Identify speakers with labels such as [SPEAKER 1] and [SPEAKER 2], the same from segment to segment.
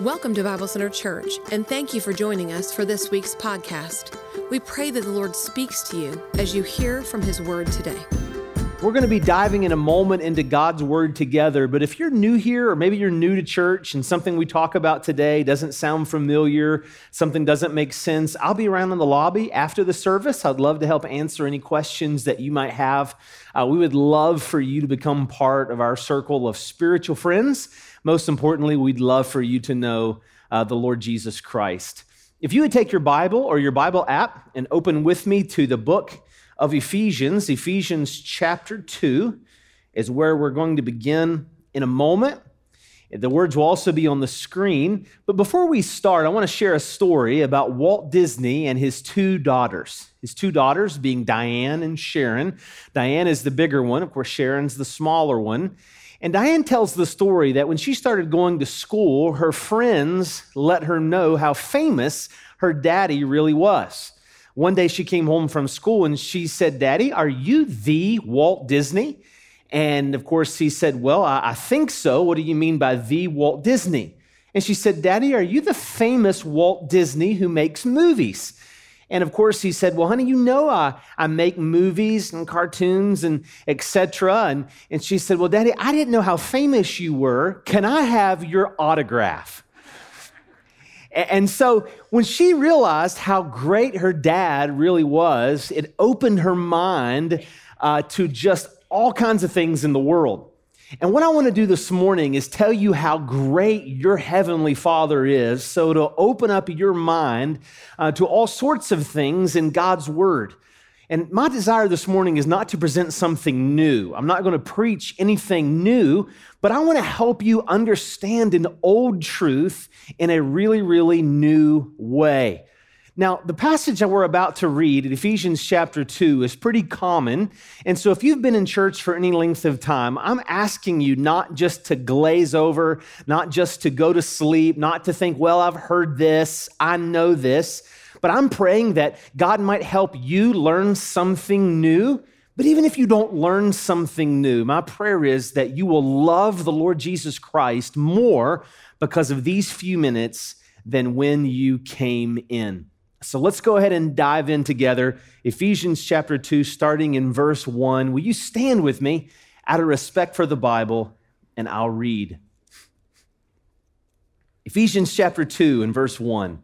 [SPEAKER 1] Welcome to Bible Center Church, and thank you for joining us for this week's podcast. We pray that the Lord speaks to you as you hear from His Word today.
[SPEAKER 2] We're going to be diving in a moment into God's Word together, but if you're new here, or maybe you're new to church and something we talk about today doesn't sound familiar, something doesn't make sense, I'll be around in the lobby after the service. I'd love to help answer any questions that you might have. Uh, we would love for you to become part of our circle of spiritual friends most importantly, we'd love for you to know uh, the Lord Jesus Christ. If you would take your Bible or your Bible app and open with me to the book of Ephesians, Ephesians chapter 2 is where we're going to begin in a moment. The words will also be on the screen. But before we start, I want to share a story about Walt Disney and his two daughters. His two daughters being Diane and Sharon. Diane is the bigger one, of course, Sharon's the smaller one. And Diane tells the story that when she started going to school, her friends let her know how famous her daddy really was. One day she came home from school and she said, Daddy, are you the Walt Disney? And of course, he said, Well, I, think so. What do you mean by the Walt Disney? And she said, Daddy, are you the famous Walt Disney who makes movies? And of course, he said, Well, honey, you know I, I make movies and cartoons and etc. And, and she said, Well, Daddy, I didn't know how famous you were. Can I have your autograph? And so when she realized how great her dad really was, it opened her mind uh, to just all kinds of things in the world. And what I want to do this morning is tell you how great your Heavenly Father is, so to open up your mind uh, to all sorts of things in God's Word. And my desire this morning is not to present something new. I'm not going to preach anything new, but I want to help you understand an old truth in a really, really new way. Now, the passage that we're about to read in Ephesians chapter 2 is pretty common. And so, if you've been in church for any length of time, I'm asking you not just to glaze over, not just to go to sleep, not to think, well, I've heard this, I know this, but I'm praying that God might help you learn something new. But even if you don't learn something new, my prayer is that you will love the Lord Jesus Christ more because of these few minutes than when you came in. So let's go ahead and dive in together. Ephesians chapter 2, starting in verse 1. Will you stand with me out of respect for the Bible and I'll read? Ephesians chapter 2 and verse 1.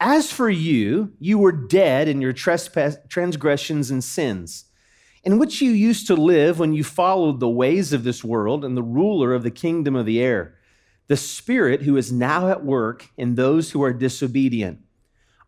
[SPEAKER 2] As for you, you were dead in your trespass, transgressions and sins, in which you used to live when you followed the ways of this world and the ruler of the kingdom of the air, the Spirit who is now at work in those who are disobedient.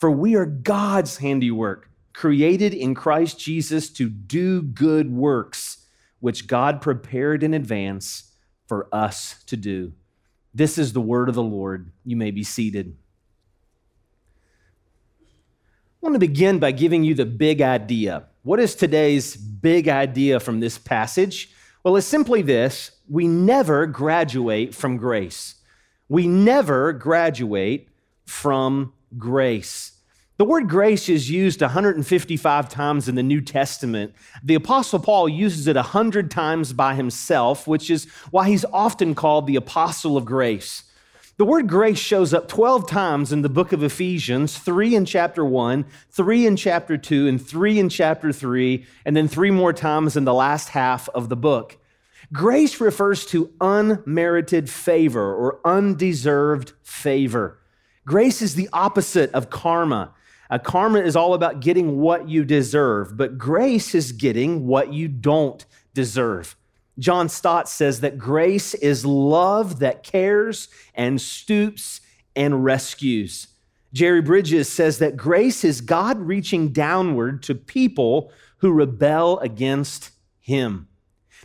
[SPEAKER 2] For we are God's handiwork, created in Christ Jesus to do good works, which God prepared in advance for us to do. This is the word of the Lord. You may be seated. I want to begin by giving you the big idea. What is today's big idea from this passage? Well, it's simply this we never graduate from grace. We never graduate from grace. The word grace is used 155 times in the New Testament. The Apostle Paul uses it 100 times by himself, which is why he's often called the Apostle of Grace. The word grace shows up 12 times in the book of Ephesians, three in chapter 1, three in chapter 2, and three in chapter 3, and then three more times in the last half of the book. Grace refers to unmerited favor or undeserved favor. Grace is the opposite of karma. Uh, karma is all about getting what you deserve, but grace is getting what you don't deserve. John Stott says that grace is love that cares and stoops and rescues. Jerry Bridges says that grace is God reaching downward to people who rebel against him.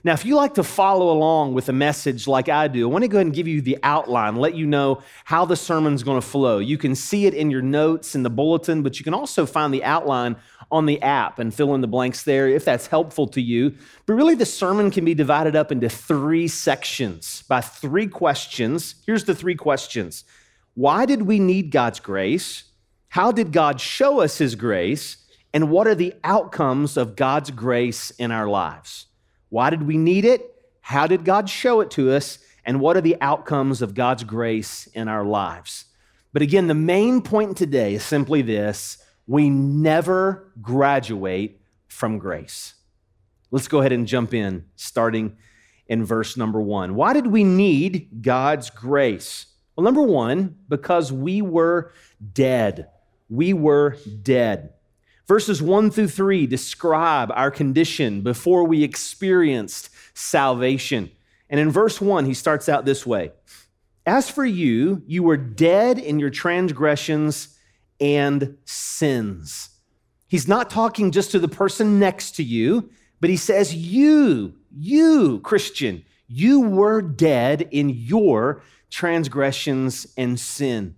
[SPEAKER 2] Now, if you like to follow along with a message like I do, I want to go ahead and give you the outline, let you know how the sermon's going to flow. You can see it in your notes in the bulletin, but you can also find the outline on the app and fill in the blanks there if that's helpful to you. But really, the sermon can be divided up into three sections by three questions. Here's the three questions Why did we need God's grace? How did God show us his grace? And what are the outcomes of God's grace in our lives? Why did we need it? How did God show it to us? And what are the outcomes of God's grace in our lives? But again, the main point today is simply this we never graduate from grace. Let's go ahead and jump in, starting in verse number one. Why did we need God's grace? Well, number one, because we were dead. We were dead. Verses 1 through 3 describe our condition before we experienced salvation. And in verse 1, he starts out this way As for you, you were dead in your transgressions and sins. He's not talking just to the person next to you, but he says, You, you, Christian, you were dead in your transgressions and sin.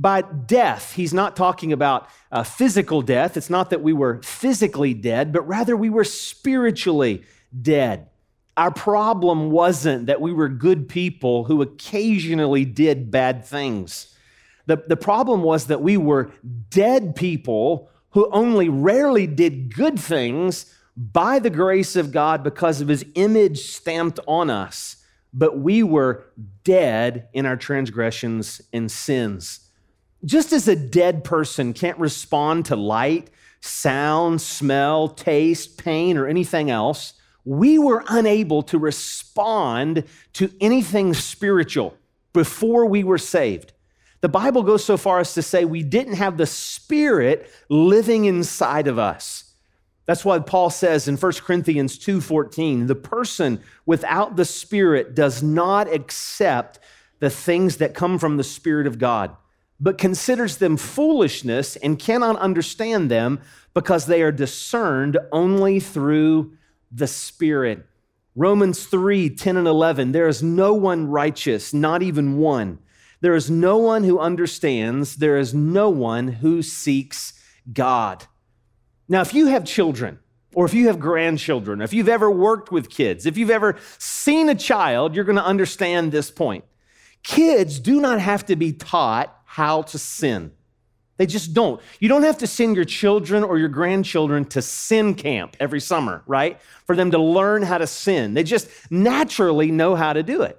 [SPEAKER 2] By death, he's not talking about uh, physical death. It's not that we were physically dead, but rather we were spiritually dead. Our problem wasn't that we were good people who occasionally did bad things. The, the problem was that we were dead people who only rarely did good things by the grace of God because of his image stamped on us. But we were dead in our transgressions and sins. Just as a dead person can't respond to light, sound, smell, taste, pain, or anything else, we were unable to respond to anything spiritual before we were saved. The Bible goes so far as to say we didn't have the Spirit living inside of us. That's why Paul says in 1 Corinthians 2:14, the person without the Spirit does not accept the things that come from the Spirit of God but considers them foolishness and cannot understand them because they are discerned only through the Spirit. Romans 3 10 and 11. There is no one righteous, not even one. There is no one who understands. There is no one who seeks God. Now, if you have children, or if you have grandchildren, or if you've ever worked with kids, if you've ever seen a child, you're going to understand this point. Kids do not have to be taught how to sin. They just don't. You don't have to send your children or your grandchildren to sin camp every summer, right? For them to learn how to sin. They just naturally know how to do it.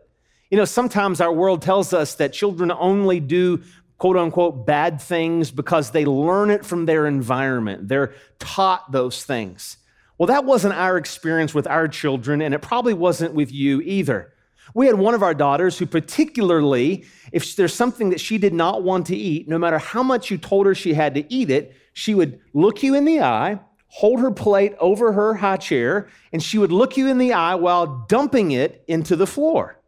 [SPEAKER 2] You know, sometimes our world tells us that children only do quote unquote bad things because they learn it from their environment. They're taught those things. Well, that wasn't our experience with our children, and it probably wasn't with you either. We had one of our daughters who, particularly, if there's something that she did not want to eat, no matter how much you told her she had to eat it, she would look you in the eye, hold her plate over her high chair, and she would look you in the eye while dumping it into the floor.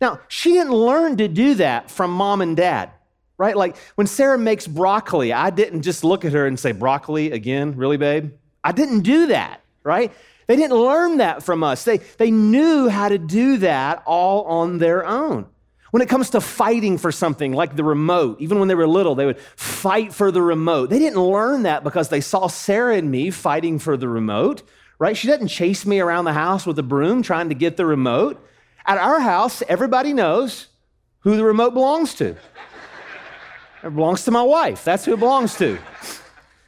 [SPEAKER 2] Now, she didn't learn to do that from mom and dad, right? Like when Sarah makes broccoli, I didn't just look at her and say, Broccoli again? Really, babe? I didn't do that, right? They didn't learn that from us. They, they knew how to do that all on their own. When it comes to fighting for something like the remote, even when they were little, they would fight for the remote. They didn't learn that because they saw Sarah and me fighting for the remote, right? She doesn't chase me around the house with a broom trying to get the remote. At our house, everybody knows who the remote belongs to. It belongs to my wife. That's who it belongs to.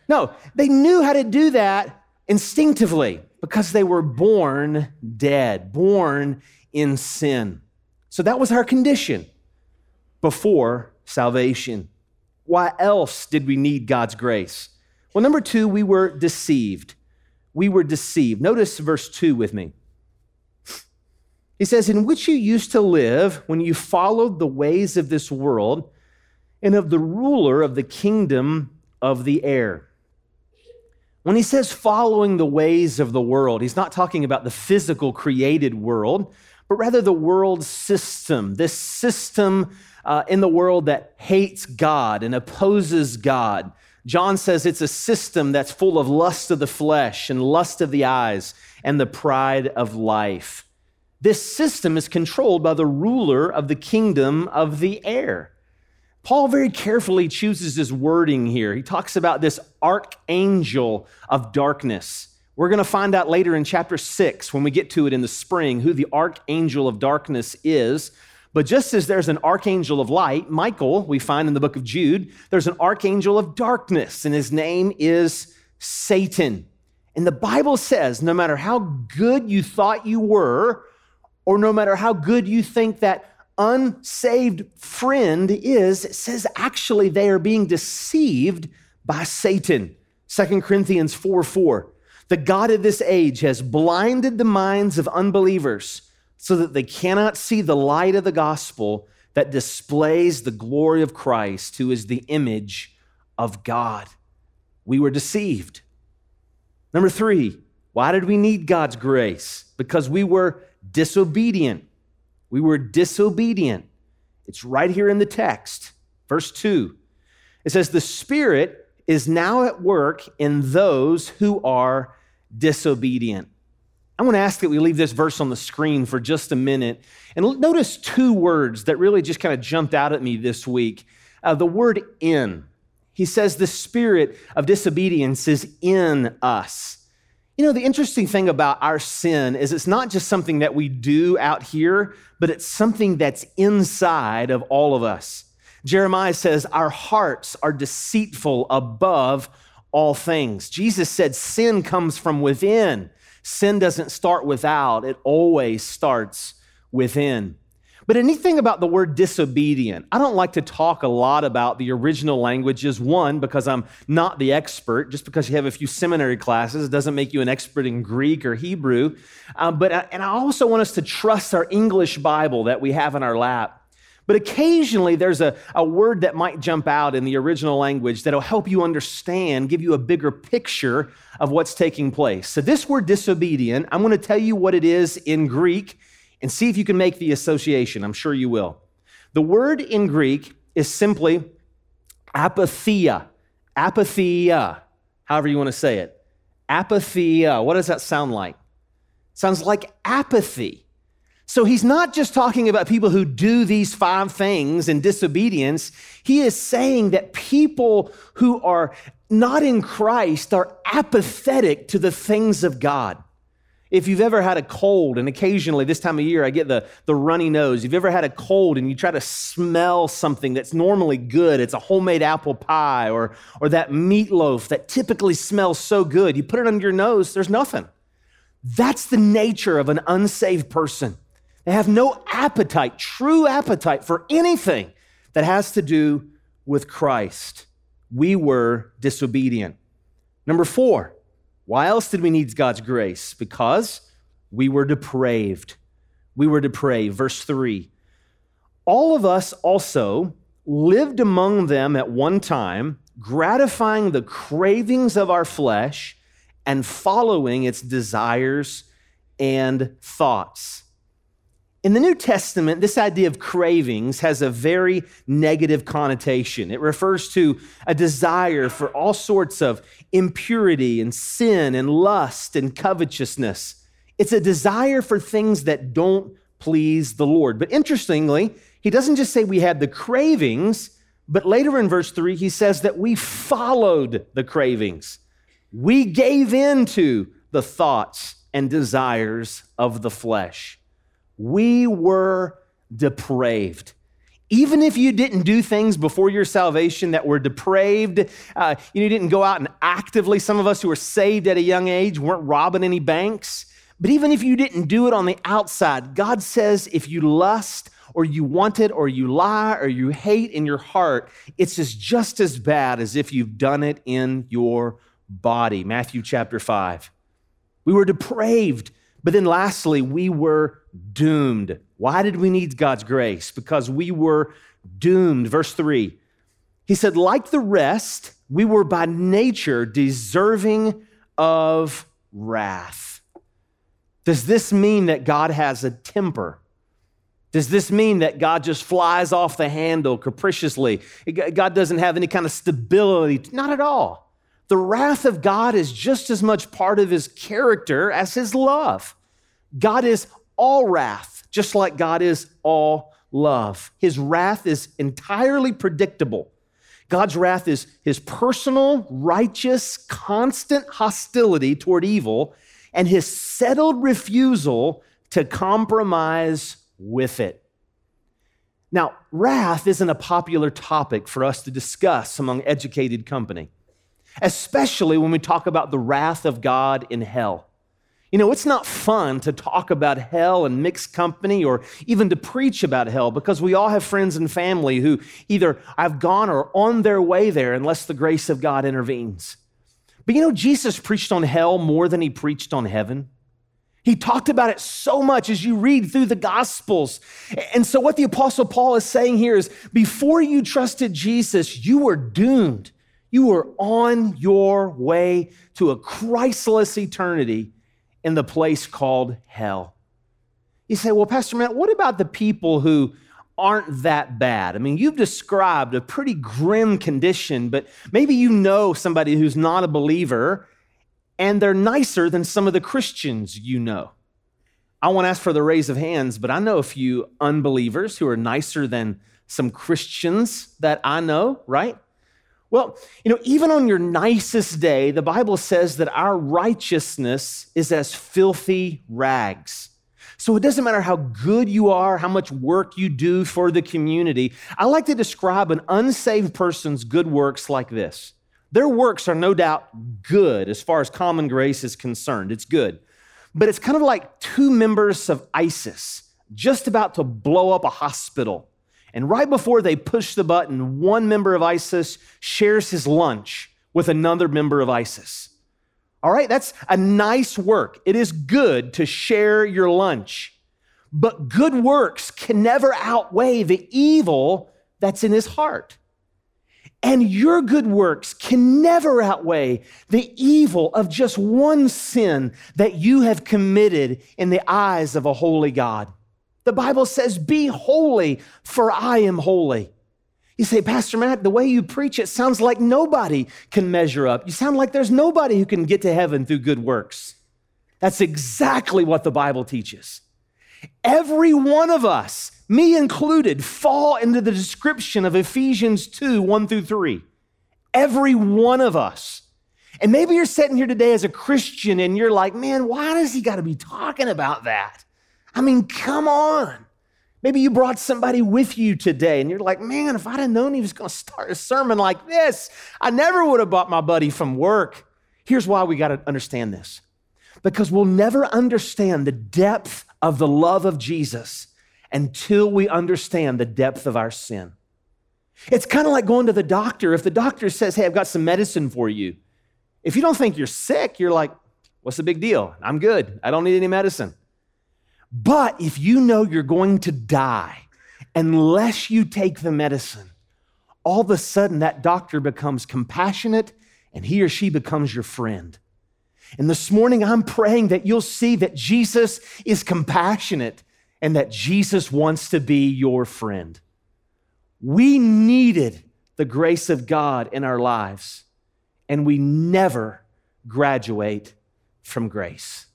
[SPEAKER 2] No, they knew how to do that instinctively because they were born dead, born in sin. So that was our condition before salvation. Why else did we need God's grace? Well, number two, we were deceived. We were deceived. Notice verse 2 with me. He says, In which you used to live when you followed the ways of this world and of the ruler of the kingdom of the air. When he says following the ways of the world, he's not talking about the physical created world, but rather the world system, this system uh, in the world that hates God and opposes God. John says it's a system that's full of lust of the flesh and lust of the eyes and the pride of life. This system is controlled by the ruler of the kingdom of the air. Paul very carefully chooses his wording here. He talks about this archangel of darkness. We're going to find out later in chapter 6, when we get to it in the spring, who the archangel of darkness is. But just as there's an archangel of light, Michael, we find in the book of Jude, there's an archangel of darkness, and his name is Satan. And the Bible says no matter how good you thought you were, or no matter how good you think that unsaved friend is, it says actually they are being deceived by Satan. 2 Corinthians 4 4. The God of this age has blinded the minds of unbelievers so that they cannot see the light of the gospel that displays the glory of Christ, who is the image of God. We were deceived. Number three, why did we need God's grace? Because we were disobedient. We were disobedient. It's right here in the text, verse 2. It says, The Spirit is now at work in those who are disobedient. I want to ask that we leave this verse on the screen for just a minute and notice two words that really just kind of jumped out at me this week. Uh, the word in. He says, The spirit of disobedience is in us. You know, the interesting thing about our sin is it's not just something that we do out here, but it's something that's inside of all of us. Jeremiah says, Our hearts are deceitful above all things. Jesus said, Sin comes from within. Sin doesn't start without, it always starts within. But anything about the word disobedient, I don't like to talk a lot about the original languages. One, because I'm not the expert. Just because you have a few seminary classes doesn't make you an expert in Greek or Hebrew. Um, but and I also want us to trust our English Bible that we have in our lap. But occasionally there's a, a word that might jump out in the original language that'll help you understand, give you a bigger picture of what's taking place. So, this word disobedient, I'm going to tell you what it is in Greek and see if you can make the association. I'm sure you will. The word in Greek is simply apatheia. Apatheia, however you want to say it. Apatheia. What does that sound like? sounds like apathy. So he's not just talking about people who do these five things in disobedience. He is saying that people who are not in Christ are apathetic to the things of God. If you've ever had a cold, and occasionally this time of year I get the, the runny nose, if you've ever had a cold and you try to smell something that's normally good, it's a homemade apple pie or, or that meatloaf that typically smells so good, you put it under your nose, there's nothing. That's the nature of an unsaved person. They have no appetite, true appetite for anything that has to do with Christ. We were disobedient. Number four, why else did we need God's grace? Because we were depraved. We were depraved. Verse 3 All of us also lived among them at one time, gratifying the cravings of our flesh and following its desires and thoughts. In the New Testament, this idea of cravings has a very negative connotation. It refers to a desire for all sorts of impurity and sin and lust and covetousness. It's a desire for things that don't please the Lord. But interestingly, he doesn't just say we had the cravings, but later in verse 3, he says that we followed the cravings. We gave in to the thoughts and desires of the flesh. We were depraved. Even if you didn't do things before your salvation that were depraved, uh, you didn't go out and actively, some of us who were saved at a young age weren't robbing any banks. But even if you didn't do it on the outside, God says if you lust or you want it or you lie or you hate in your heart, it's just, just as bad as if you've done it in your body. Matthew chapter 5. We were depraved. But then lastly, we were doomed. Why did we need God's grace? Because we were doomed. Verse 3 He said, like the rest, we were by nature deserving of wrath. Does this mean that God has a temper? Does this mean that God just flies off the handle capriciously? God doesn't have any kind of stability? Not at all. The wrath of God is just as much part of his character as his love. God is all wrath, just like God is all love. His wrath is entirely predictable. God's wrath is his personal, righteous, constant hostility toward evil and his settled refusal to compromise with it. Now, wrath isn't a popular topic for us to discuss among educated company, especially when we talk about the wrath of God in hell. You know, it's not fun to talk about hell and mixed company or even to preach about hell because we all have friends and family who either have gone or on their way there unless the grace of God intervenes. But you know, Jesus preached on hell more than he preached on heaven. He talked about it so much as you read through the Gospels. And so, what the Apostle Paul is saying here is before you trusted Jesus, you were doomed. You were on your way to a Christless eternity in the place called hell. You say, well, Pastor Matt, what about the people who aren't that bad? I mean, you've described a pretty grim condition, but maybe you know somebody who's not a believer and they're nicer than some of the Christians you know. I won't ask for the raise of hands, but I know a few unbelievers who are nicer than some Christians that I know, right? Well, you know, even on your nicest day, the Bible says that our righteousness is as filthy rags. So it doesn't matter how good you are, how much work you do for the community. I like to describe an unsaved person's good works like this. Their works are no doubt good as far as common grace is concerned. It's good. But it's kind of like two members of ISIS just about to blow up a hospital and right before they push the button, one member of ISIS shares his lunch with another member of ISIS. All right, that's a nice work. It is good to share your lunch. But good works can never outweigh the evil that's in his heart. And your good works can never outweigh the evil of just one sin that you have committed in the eyes of a holy God. The Bible says, Be holy, for I am holy. You say, Pastor Matt, the way you preach it sounds like nobody can measure up. You sound like there's nobody who can get to heaven through good works. That's exactly what the Bible teaches. Every one of us, me included, fall into the description of Ephesians 2 1 through 3. Every one of us. And maybe you're sitting here today as a Christian and you're like, man, why does he got to be talking about that? I mean, come on. Maybe you brought somebody with you today and you're like, man, if I'd have known he was going to start a sermon like this, I never would have bought my buddy from work. Here's why we got to understand this because we'll never understand the depth of the love of Jesus until we understand the depth of our sin. It's kind of like going to the doctor. If the doctor says, hey, I've got some medicine for you, if you don't think you're sick, you're like, what's the big deal? I'm good. I don't need any medicine. But if you know you're going to die unless you take the medicine, all of a sudden that doctor becomes compassionate and he or she becomes your friend. And this morning, I'm praying that you'll see that Jesus is compassionate and that Jesus wants to be your friend. We needed the grace of God in our lives, and we never graduate from grace.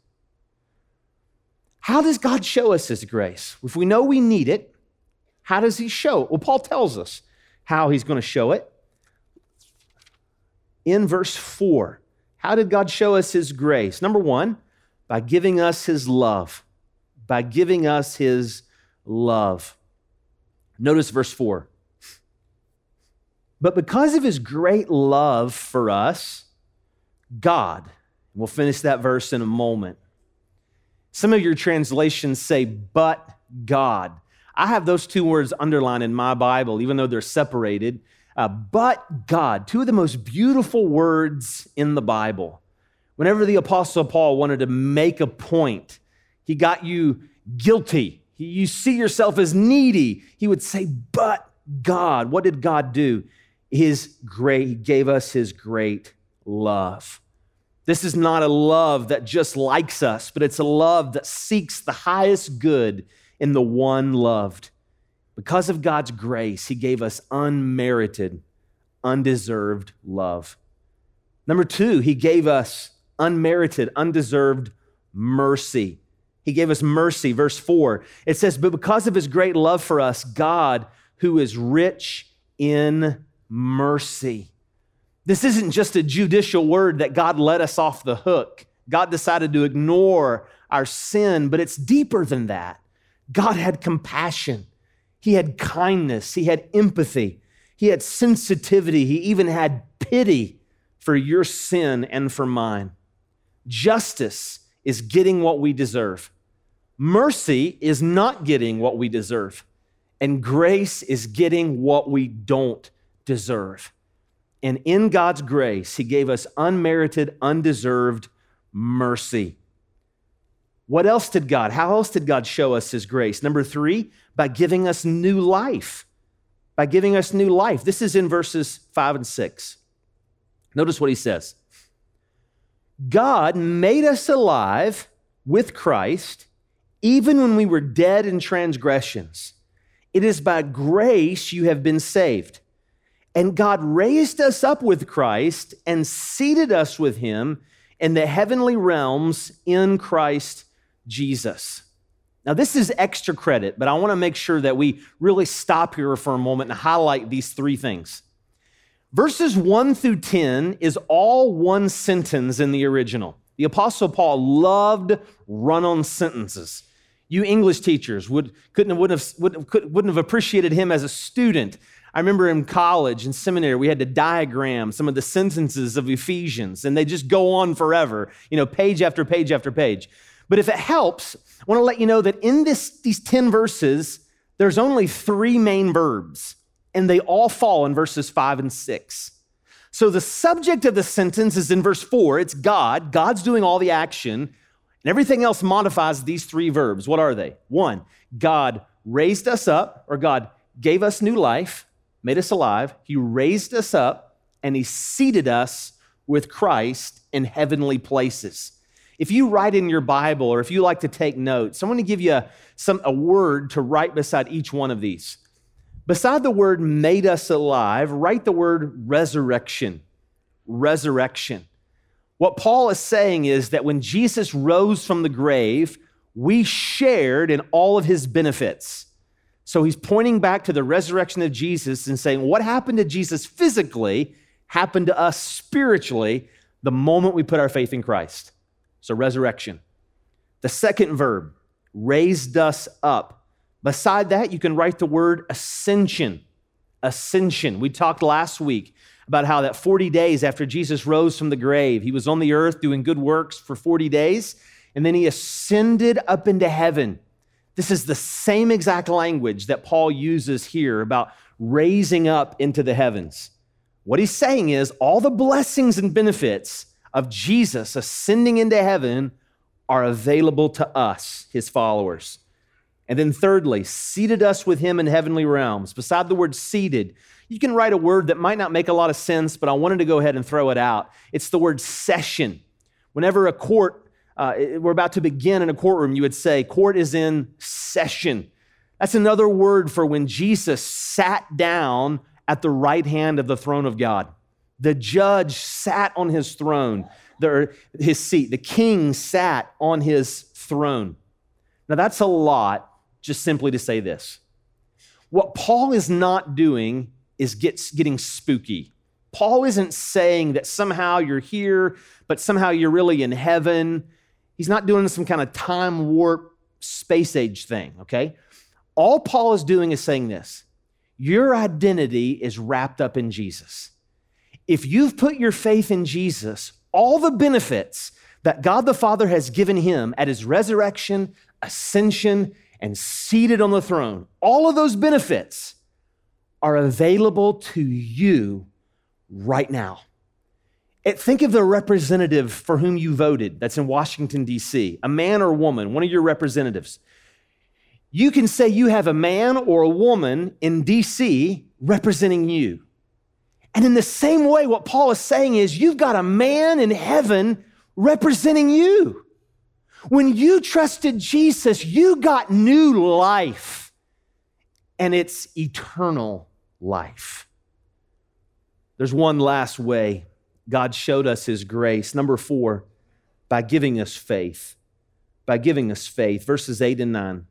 [SPEAKER 2] How does God show us His grace? If we know we need it, how does He show it? Well, Paul tells us how He's going to show it. In verse 4, how did God show us His grace? Number one, by giving us His love. By giving us His love. Notice verse 4. But because of His great love for us, God, we'll finish that verse in a moment some of your translations say, but God. I have those two words underlined in my Bible, even though they're separated. Uh, but God, two of the most beautiful words in the Bible. Whenever the Apostle Paul wanted to make a point, he got you guilty. You see yourself as needy. He would say, but God. What did God do? his great, he gave us his great love. This is not a love that just likes us, but it's a love that seeks the highest good in the one loved. Because of God's grace, he gave us unmerited, undeserved love. Number two, he gave us unmerited, undeserved mercy. He gave us mercy. Verse 4, it says, But because of his great love for us, God, who is rich in mercy. This isn't just a judicial word that God let us off the hook. God decided to ignore our sin, but it's deeper than that. God had compassion, He had kindness, He had empathy, He had sensitivity, He even had pity for your sin and for mine. Justice is getting what we deserve. Mercy is not getting what we deserve. And grace is getting what we don't deserve. And in God's grace, He gave us unmerited, undeserved mercy. What else did God, how else did God show us His grace? Number three, by giving us new life. By giving us new life. This is in verses five and six. Notice what He says God made us alive with Christ even when we were dead in transgressions. It is by grace you have been saved. And God raised us up with Christ and seated us with him in the heavenly realms in Christ Jesus. Now, this is extra credit, but I want to make sure that we really stop here for a moment and highlight these three things. Verses 1 through 10 is all one sentence in the original. The Apostle Paul loved run on sentences. You English teachers would, couldn't, wouldn't, have, wouldn't, wouldn't have appreciated him as a student. I remember in college and seminary, we had to diagram some of the sentences of Ephesians, and they just go on forever, you know, page after page after page. But if it helps, I want to let you know that in this, these 10 verses, there's only three main verbs, and they all fall in verses five and six. So the subject of the sentence is in verse four. It's God. God's doing all the action. And everything else modifies these three verbs. What are they? One, God raised us up, or God gave us new life, made us alive. He raised us up, and He seated us with Christ in heavenly places. If you write in your Bible, or if you like to take notes, I want to give you a, some, a word to write beside each one of these. Beside the word made us alive, write the word resurrection. Resurrection. What Paul is saying is that when Jesus rose from the grave, we shared in all of his benefits. So he's pointing back to the resurrection of Jesus and saying, What happened to Jesus physically happened to us spiritually the moment we put our faith in Christ. So, resurrection. The second verb, raised us up. Beside that, you can write the word ascension. Ascension. We talked last week about how that 40 days after Jesus rose from the grave, he was on the earth doing good works for 40 days, and then he ascended up into heaven. This is the same exact language that Paul uses here about raising up into the heavens. What he's saying is all the blessings and benefits of Jesus ascending into heaven are available to us, his followers. And then, thirdly, seated us with him in heavenly realms. Beside the word seated, you can write a word that might not make a lot of sense, but I wanted to go ahead and throw it out. It's the word session. Whenever a court, uh, we're about to begin in a courtroom, you would say, court is in session. That's another word for when Jesus sat down at the right hand of the throne of God. The judge sat on his throne, the, his seat. The king sat on his throne. Now, that's a lot just simply to say this. What Paul is not doing is getting spooky. Paul isn't saying that somehow you're here, but somehow you're really in heaven. He's not doing some kind of time warp space age thing, okay? All Paul is doing is saying this your identity is wrapped up in Jesus. If you've put your faith in Jesus, all the benefits that God the Father has given him at his resurrection, ascension, and seated on the throne, all of those benefits are available to you right now. Eh, think of the representative for whom you voted that's in Washington, D.C., a man or woman, one of your representatives. You can say you have a man or a woman in D.C. representing you. And in the same way, what Paul is saying is you've got a man in heaven representing you. When you trusted Jesus, you got new life, and it's eternal life. There's one last way God showed us his grace. Number four, by giving us faith. By giving us faith. Verses 8 and 9.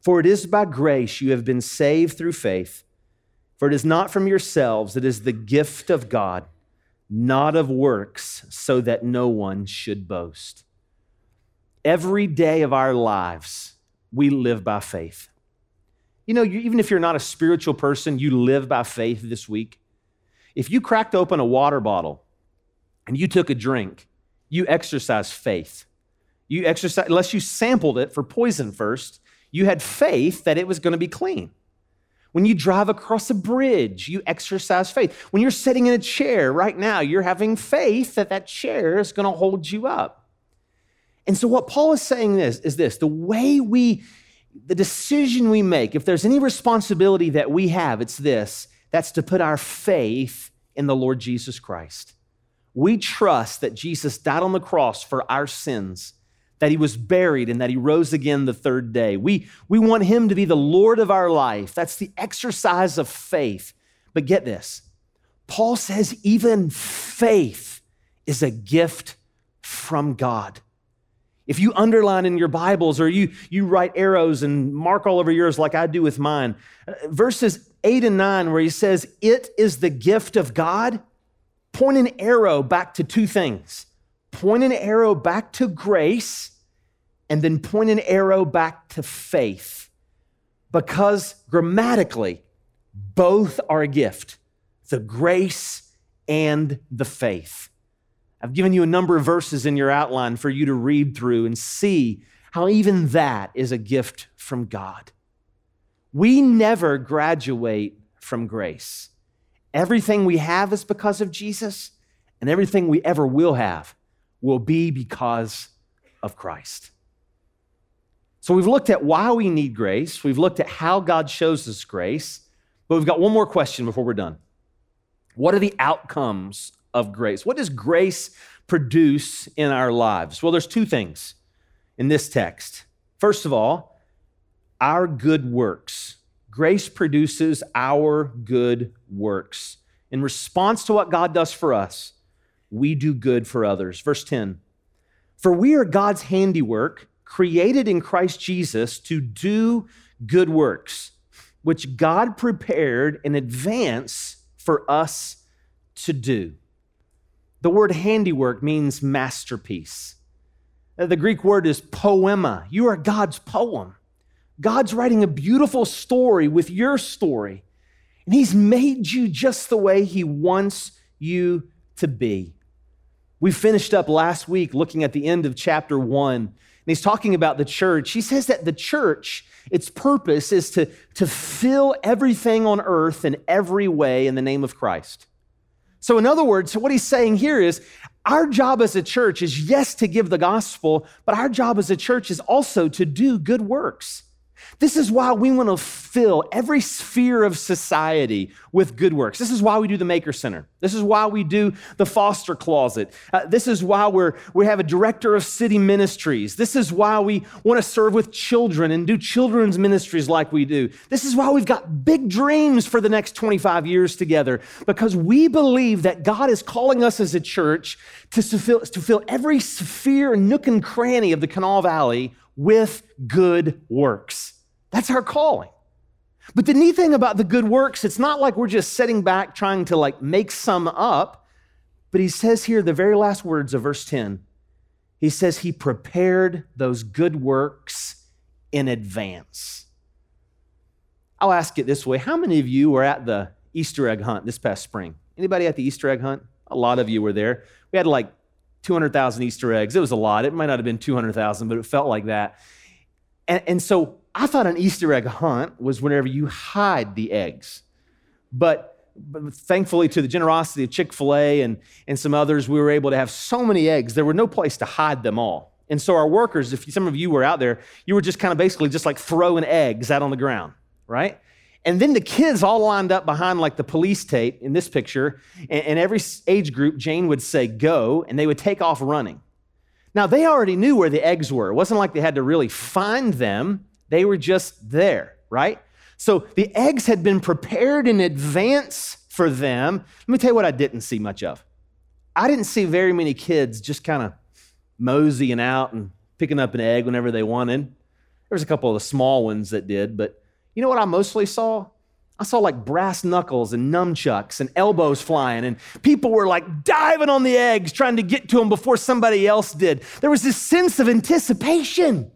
[SPEAKER 2] For it is by grace you have been saved through faith. For it is not from yourselves, it is the gift of God, not of works, so that no one should boast. Every day of our lives, we live by faith. You know, even if you're not a spiritual person, you live by faith this week. If you cracked open a water bottle and you took a drink, you exercise faith. You exercise, unless you sampled it for poison first, you had faith that it was going to be clean. When you drive across a bridge, you exercise faith. When you're sitting in a chair right now, you're having faith that that chair is going to hold you up. And so, what Paul is saying is, is this the way we, the decision we make, if there's any responsibility that we have, it's this that's to put our faith in the Lord Jesus Christ. We trust that Jesus died on the cross for our sins, that he was buried, and that he rose again the third day. We, we want him to be the Lord of our life. That's the exercise of faith. But get this Paul says even faith is a gift from God. If you underline in your Bibles or you, you write arrows and mark all over yours like I do with mine, uh, verses 8 and 9, where he says, It is the gift of God, point an arrow back to two things point an arrow back to grace, and then point an arrow back to faith. Because grammatically, both are a gift the grace and the faith. I've given you a number of verses in your outline for you to read through and see how even that is a gift from God. We never graduate from grace. Everything we have is because of Jesus, and everything we ever will have will be because of Christ. So we've looked at why we need grace, we've looked at how God shows us grace, but we've got one more question before we're done. What are the outcomes of grace? What does grace produce in our lives? Well, there's two things in this text. First of all, our good works. Grace produces our good works. In response to what God does for us, we do good for others. Verse 10 For we are God's handiwork, created in Christ Jesus to do good works, which God prepared in advance for us to do. The word handiwork means masterpiece. Uh, the Greek word is poiema. You are God's poem. God's writing a beautiful story with your story, and He's made you just the way He wants you to be. We finished up last week looking at the end of chapter one, and He's talking about the church. He says that the church, its purpose is to, to fill everything on earth in every way in the name of Christ. So, in other words, what he's saying here is our job as a church is, yes, to give the gospel, but our job as a church is also to do good works. This is why we want to fill every sphere of society with good works. This is why we do the Maker Center. This is why we do the foster closet. Uh, this is why we're, we have a director of city ministries. This is why we want to serve with children and do children's ministries like we do. This is why we've got big dreams for the next 25 years together because we believe that God is calling us as a church to fill, to fill every sphere, nook, and cranny of the Kanawha Valley with good works. That's our calling. But the neat thing about the good works, it's not like we're just sitting back trying to like make some up. But he says here the very last words of verse 10. He says he prepared those good works in advance. I'll ask it this way. How many of you were at the Easter egg hunt this past spring? Anybody at the Easter egg hunt? A lot of you were there. We had like 200,000 Easter eggs. It was a lot. It might not have been 200,000, but it felt like that. And, and so I thought an Easter egg hunt was whenever you hide the eggs. But, but thankfully, to the generosity of Chick fil A and, and some others, we were able to have so many eggs, there were no place to hide them all. And so, our workers, if some of you were out there, you were just kind of basically just like throwing eggs out on the ground, right? And then the kids all lined up behind like the police tape in this picture. And, and every age group, Jane would say, go, and they would take off running. Now, they already knew where the eggs were. It wasn't like they had to really find them, they were just there, right? So the eggs had been prepared in advance for them. Let me tell you what I didn't see much of. I didn't see very many kids just kind of moseying out and picking up an egg whenever they wanted. There was a couple of the small ones that did, but you know what I mostly saw? I saw like brass knuckles and nunchucks and elbows flying, and people were like diving on the eggs trying to get to them before somebody else did. There was this sense of anticipation.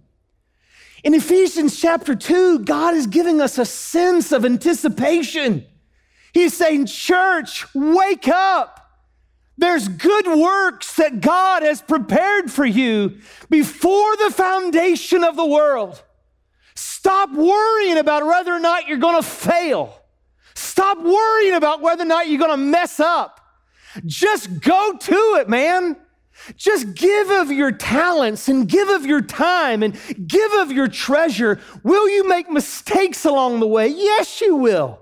[SPEAKER 2] In Ephesians chapter 2, God is giving us a sense of anticipation. He's saying, Church, wake up. There's good works that God has prepared for you before the foundation of the world. Stop worrying about whether or not you're going to fail. Stop worrying about whether or not you're going to mess up. Just go to it, man. Just give of your talents and give of your time and give of your treasure. Will you make mistakes along the way? Yes, you will.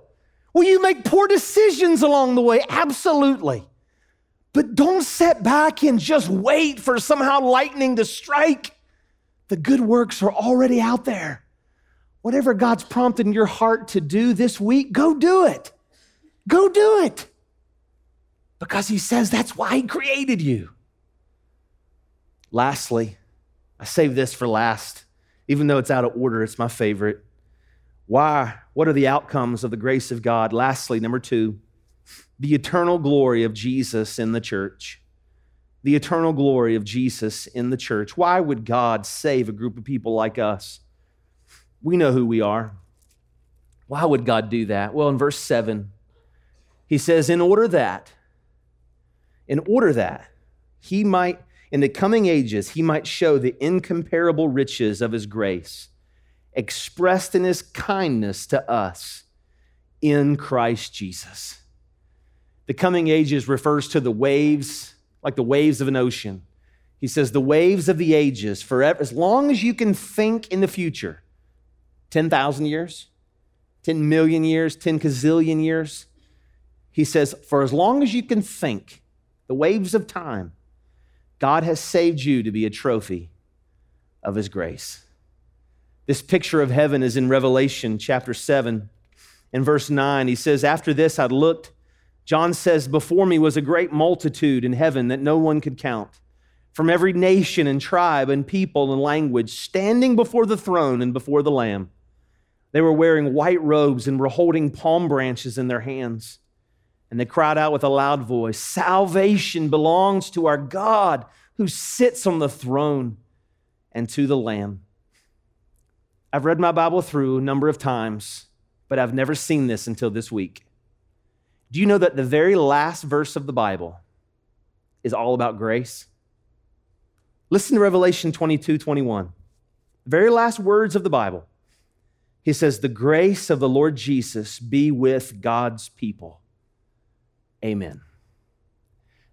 [SPEAKER 2] Will you make poor decisions along the way? Absolutely. But don't sit back and just wait for somehow lightning to strike. The good works are already out there. Whatever God's prompted your heart to do this week, go do it. Go do it. Because He says that's why He created you. Lastly, I save this for last, even though it's out of order, it's my favorite. Why? What are the outcomes of the grace of God? Lastly, number two, the eternal glory of Jesus in the church. The eternal glory of Jesus in the church. Why would God save a group of people like us? We know who we are. Why would God do that? Well, in verse 7, he says, In order that, in order that he might, in the coming ages, he might show the incomparable riches of his grace expressed in his kindness to us in Christ Jesus. The coming ages refers to the waves, like the waves of an ocean. He says, the waves of the ages, forever, as long as you can think in the future 10,000 years, 10 million years, 10 gazillion years. He says, for as long as you can think, the waves of time, God has saved you to be a trophy of His grace. This picture of heaven is in Revelation chapter 7 and verse 9. He says, After this I looked, John says, Before me was a great multitude in heaven that no one could count, from every nation and tribe and people and language, standing before the throne and before the Lamb. They were wearing white robes and were holding palm branches in their hands. And they cried out with a loud voice Salvation belongs to our God who sits on the throne and to the Lamb. I've read my Bible through a number of times, but I've never seen this until this week. Do you know that the very last verse of the Bible is all about grace? Listen to Revelation 22 21. The very last words of the Bible. He says, The grace of the Lord Jesus be with God's people. Amen.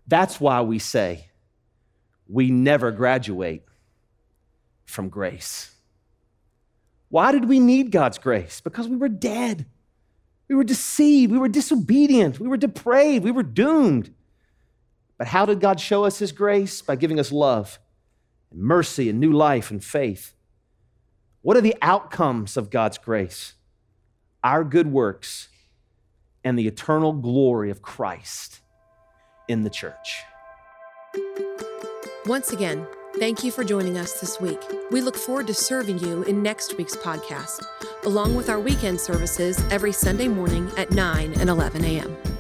[SPEAKER 2] That's why we say we never graduate from grace. Why did we need God's grace? Because we were dead. We were deceived. We were disobedient. We were depraved. We were doomed. But how did God show us His grace? By giving us love and mercy and new life and faith. What are the outcomes of God's grace? Our good works and the eternal glory of Christ in the church.
[SPEAKER 1] Once again, thank you for joining us this week. We look forward to serving you in next week's podcast, along with our weekend services every Sunday morning at 9 and 11 a.m.